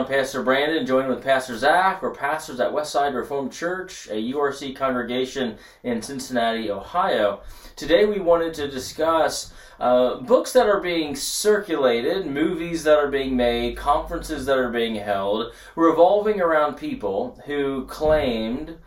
I'm Pastor Brandon, joined with Pastor Zac. We're pastors at Westside Reformed Church, a URC congregation in Cincinnati, Ohio. Today we wanted to discuss uh, books that are being circulated, movies that are being made, conferences that are being held, revolving around people who claimed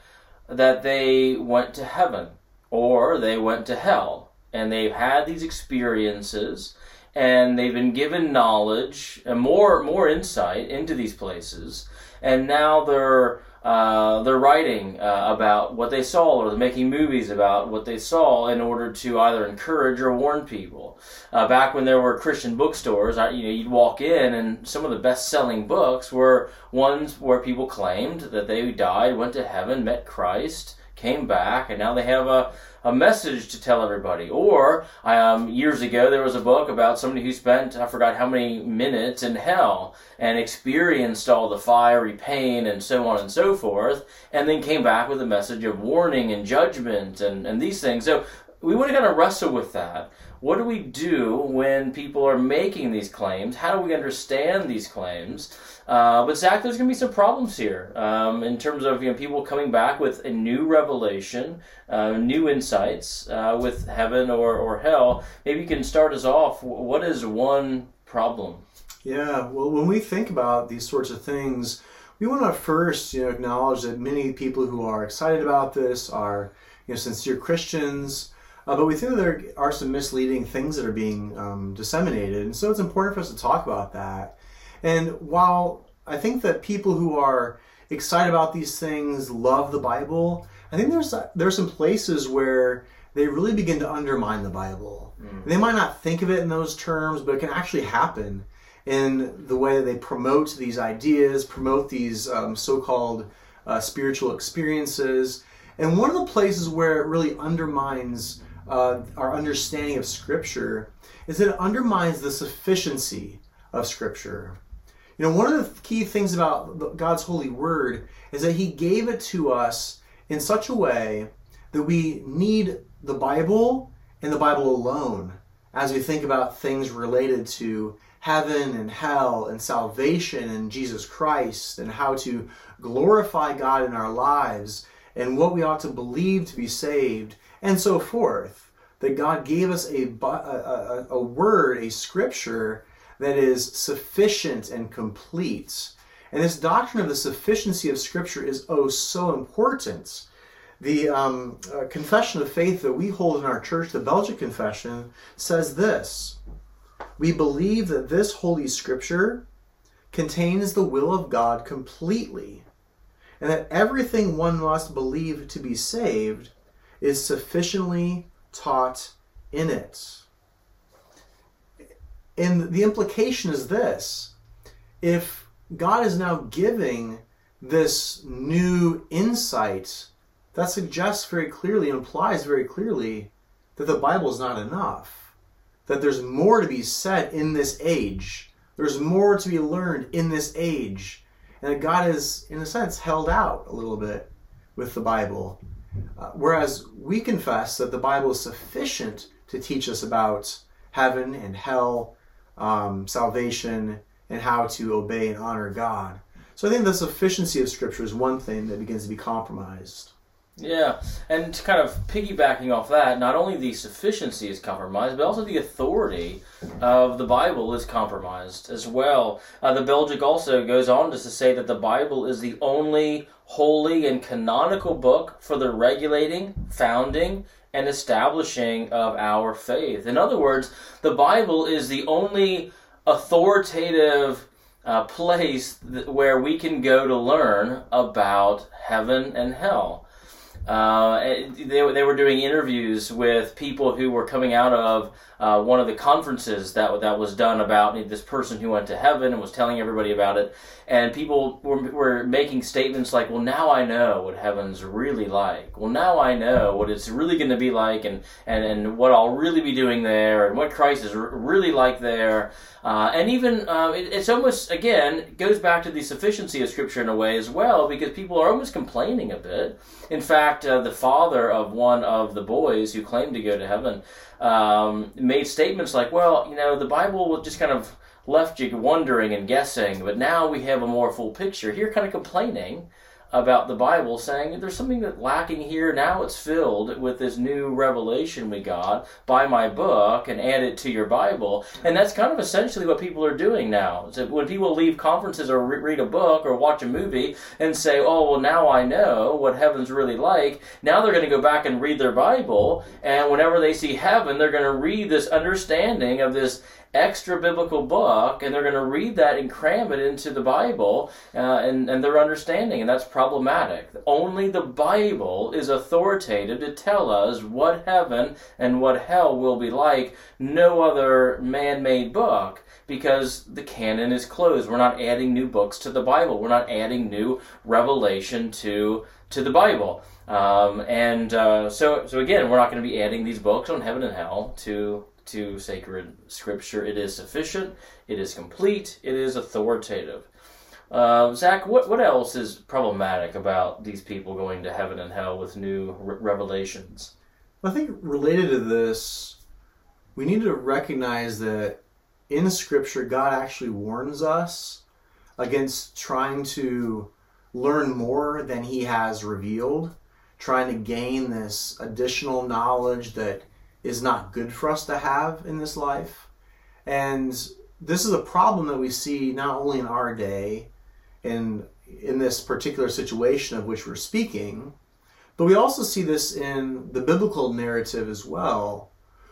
that they went to heaven or they went to hell. And they've had these experiences and they've been given knowledge and more more insight into these places, and now they're uh, they're writing uh, about what they saw, or they're making movies about what they saw in order to either encourage or warn people. Uh, back when there were Christian bookstores, I, you know, you'd walk in, and some of the best-selling books were ones where people claimed that they died, went to heaven, met Christ, came back, and now they have a a message to tell everybody. Or um, years ago, there was a book about somebody who spent I forgot how many minutes in hell and experienced all the fiery pain and so on and so forth, and then came back with a message of warning and judgment and, and these things. So we want to kind of wrestle with that. What do we do when people are making these claims? How do we understand these claims? Uh, but Zac, there's going to be some problems here um, in terms of you know people coming back with a new revelation, uh, new insights uh, with heaven or, or hell. Maybe you can start us off. What is one problem? Yeah, well, when we think about these sorts of things, we want to first you know acknowledge that many people who are excited about this are you know sincere Christians. Uh, but we think that there are some misleading things that are being um, disseminated, and so it's important for us to talk about that. And while I think that people who are excited about these things love the Bible, I think there's there's some places where they really begin to undermine the Bible. Mm. They might not think of it in those terms, but it can actually happen in the way that they promote these ideas, promote these um, so-called uh, spiritual experiences. And one of the places where it really undermines uh, our understanding of Scripture is that it undermines the sufficiency of Scripture. You know, one of the key things about God's holy word is that He gave it to us in such a way that we need the Bible and the Bible alone as we think about things related to heaven and hell and salvation and Jesus Christ and how to glorify God in our lives and what we ought to believe to be saved and so forth. That God gave us a, a, a, word, a scripture that is sufficient and complete. And this doctrine of the sufficiency of Scripture is oh so important. The um, uh, confession of faith that we hold in our church, the Belgic Confession, says this We believe that this Holy Scripture contains the will of God completely, and that everything one must believe to be saved is sufficiently taught in it. And the implication is this if God is now giving this new insight, that suggests very clearly, implies very clearly, that the Bible is not enough. That there's more to be said in this age. There's more to be learned in this age. And that God is, in a sense, held out a little bit with the Bible. Uh, whereas we confess that the Bible is sufficient to teach us about heaven and hell um, salvation and how to obey and honor God. So I think the sufficiency of Scripture is one thing that begins to be compromised. Yeah, and kind of piggybacking off that, not only the sufficiency is compromised, but also the authority of the Bible is compromised as well. Uh, the Belgic also goes on to say that the Bible is the only holy and canonical book for the regulating, founding, and establishing of our faith. In other words, the Bible is the only authoritative uh, place th- where we can go to learn about heaven and hell. Uh, they, they were doing interviews with people who were coming out of uh, one of the conferences that that was done about this person who went to heaven and was telling everybody about it. And people were, were making statements like, "Well, now I know what heaven's really like. Well, now I know what it's really going to be like, and, and and what I'll really be doing there, and what Christ is really like there." Uh, and even uh, it, it's almost again goes back to the sufficiency of Scripture in a way as well, because people are almost complaining a bit. In fact, uh, the father of one of the boys who claimed to go to heaven um, made statements like, "Well, you know, the Bible just kind of left you wondering and guessing, but now we have a more full picture. Here, kind of complaining about the Bible, saying there's something that lacking here. Now it's filled with this new revelation we got. Buy my book and add it to your Bible, and that's kind of essentially what people are doing now. So when people leave conferences or re- read a book or watch a movie and say, "Oh, well, now I know what heaven's really like," now they're going to go back and read their Bible, and whenever they see heaven, they're going to read this understanding of this extra biblical book and they're going to read that and cram it into the Bible uh, and, and their understanding, and that's problematic. Only the Bible is authoritative to tell us what heaven and what hell will be like. No other man made book because the canon is closed. We're not adding new books to the Bible, we're not adding new revelation to, to the Bible. Um, and uh, so, so again, we're not going to be adding these books on heaven and hell to to sacred scripture. It is sufficient, it is complete, it is authoritative. Uh, Zac, what, what else is problematic about these people going to heaven and hell with new re- revelations? I think related to this, we need to recognize that in Scripture, God actually warns us against trying to learn more than He has revealed, trying to gain this additional knowledge that is not good for us to have in this life. And this is a problem that we see not only in our day and in this particular situation of which we're speaking, but we also see this in the biblical narrative as well,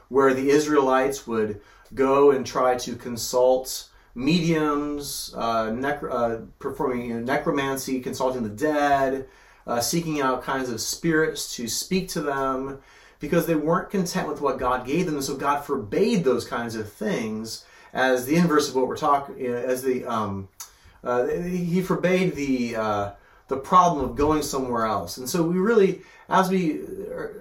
where the Israelites would go and try to consult mediums, uh, nec- uh, performing you know, necromancy, consulting the dead, uh, seeking out kinds of spirits to speak to them because they weren't content with what God gave them, and so God forbade those kinds of things. As the inverse of what we're talking, as the um, uh, he forbade the uh, the problem of going somewhere else, and so we really, as we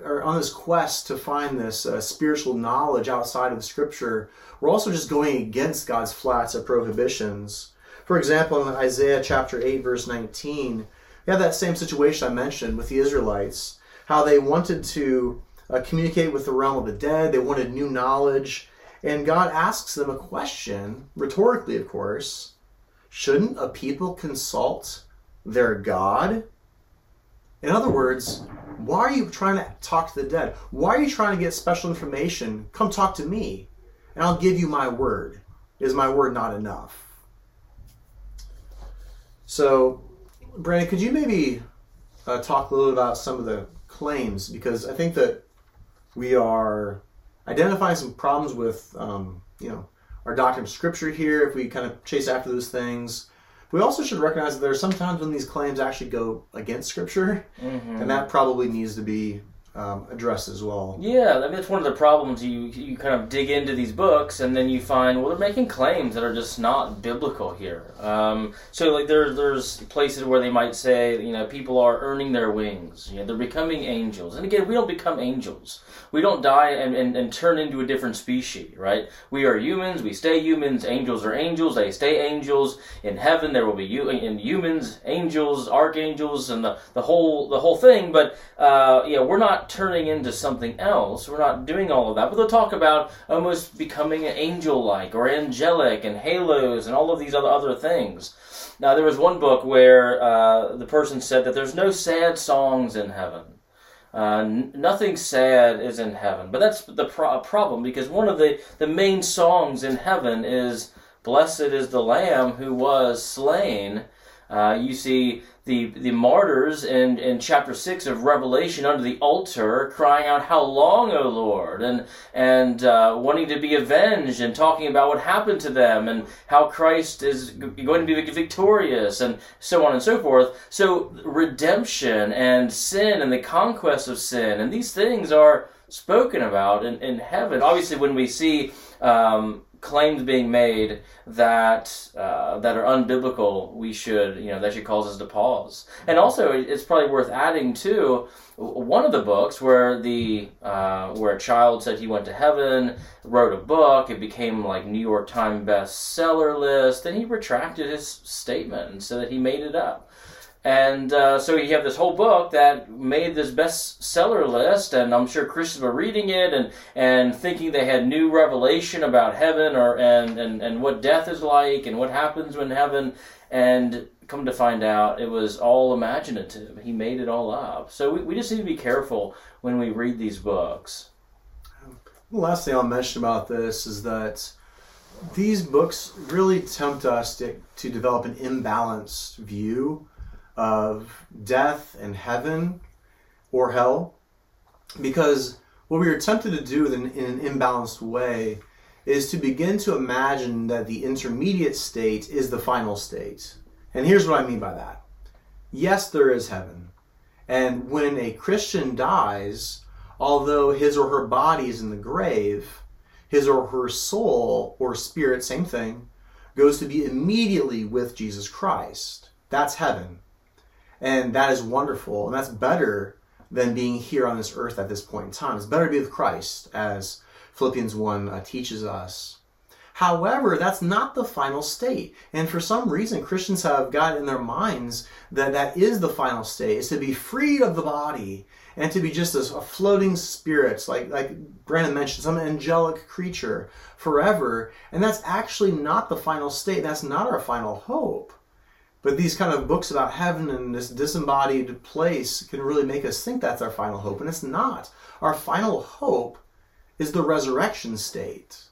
are, on this quest to find this uh, spiritual knowledge outside of Scripture, we're also just going against God's flats of prohibitions. For example, in Isaiah chapter eight, verse nineteen, we have that same situation I mentioned with the Israelites, how they wanted to uh, communicate with the realm of the dead. They wanted new knowledge. And God asks them a question, rhetorically, of course shouldn't a people consult their God? In other words, why are you trying to talk to the dead? Why are you trying to get special information? Come talk to me, and I'll give you my word. Is my word not enough? So, Brandon, could you maybe uh, talk a little about some of the claims? Because I think that we are identifying some problems with, um, you know, our doctrine of Scripture here. If we kind of chase after those things, we also should recognize that there are some times when these claims actually go against Scripture, mm-hmm. and that probably needs to be um, addressed as well. Yeah, I mean, that's one of the problems. You you kind of dig into these books, and then you find well, they're making claims that are just not biblical here. Um, so like there there's places where they might say, you know, people are earning their wings. You know, they're becoming angels. And again, we don't become angels. We don't die and, and, and turn into a different species, right? We are humans. We stay humans. Angels are angels. They stay angels. In heaven, there will be you in humans, angels, archangels, and the, the whole the whole thing. But uh, yeah, we're not turning into something else. We're not doing all of that. But they'll talk about almost becoming angel-like or angelic and halos and all of these other other things. Now, there was one book where uh, the person said that there's no sad songs in heaven. Uh, n- nothing sad is in heaven. But that's the pro- problem because one of the, the main songs in heaven is Blessed is the Lamb who was slain. Uh, you see the the martyrs in, in chapter six of Revelation under the altar, crying out, "How long, O Lord?" and and uh, wanting to be avenged and talking about what happened to them and how Christ is going to be victorious and so on and so forth. So redemption and sin and the conquest of sin and these things are spoken about in, in heaven. Obviously, when we see um, claims being made that uh, that are unbiblical, we should you know that should cause us to pause. And also, it's probably worth adding too one of the books where the uh, where a child said he went to heaven, wrote a book, it became like New York Times bestseller list, and he retracted his statement and said that he made it up. And uh, so you have this whole book that made this bestseller list, and I'm sure Christians were reading it and, and thinking they had new revelation about heaven or and, and, and what death is like and what happens when heaven. And come to find out, it was all imaginative. He made it all up. So we, we just need to be careful when we read these books. The last thing I'll mention about this is that these books really tempt us to, to develop an imbalanced view of death and heaven or hell because what we are tempted to do in, in an imbalanced way is to begin to imagine that the intermediate state is the final state. And here's what I mean by that. Yes, there is heaven. And when a Christian dies, although his or her body is in the grave, his or her soul or spirit, same thing, goes to be immediately with Jesus Christ. That's heaven. And that is wonderful. And that's better than being here on this earth at this point in time. It's better to be with Christ, as Philippians 1 uh, teaches us. However, that's not the final state. And for some reason, Christians have got in their minds that that is the final state, is to be freed of the body and to be just a, a floating spirit, like, like Brandon mentioned, some angelic creature forever. And that's actually not the final state. That's not our final hope. But these kind of books about heaven and this disembodied place can really make us think that's our final hope, and it's not. Our final hope is the resurrection state.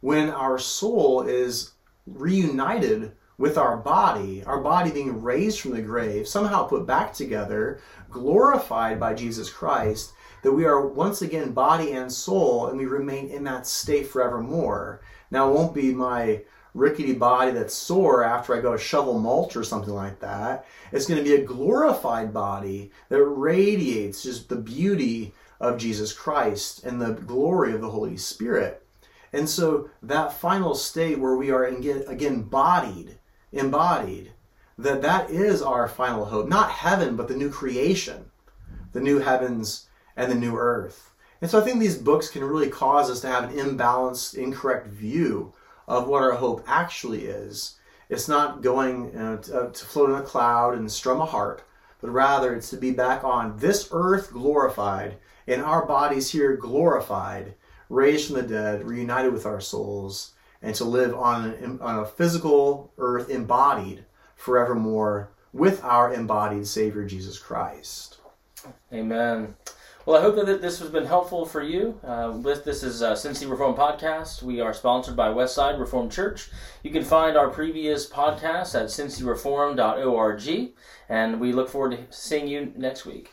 When our soul is reunited with our body, our body being raised from the grave, somehow put back together, glorified by Jesus Christ, that we are once again body and soul, and we remain in that state forevermore. Now, it won't be my rickety body that's sore after I go to shovel mulch or something like that. It's going to be a glorified body that radiates just the beauty of Jesus Christ and the glory of the Holy Spirit. And so that final state where we are again bodied, embodied, that that is our final hope. Not heaven, but the new creation, the new heavens and the new earth. And so I think these books can really cause us to have an imbalanced, incorrect view of what our hope actually is. It's not going you know, to, uh, to float in a cloud and strum a harp, but rather it's to be back on this earth glorified and our bodies here glorified, raised from the dead, reunited with our souls, and to live on, an, on a physical earth embodied forevermore with our embodied Savior Jesus Christ. Amen. Well, I hope that this has been helpful for you. Uh, this is uh, Cincy Reformed Podcast. We are sponsored by Westside Reformed Church. You can find our previous podcasts at cincyreformed.org, and we look forward to seeing you next week.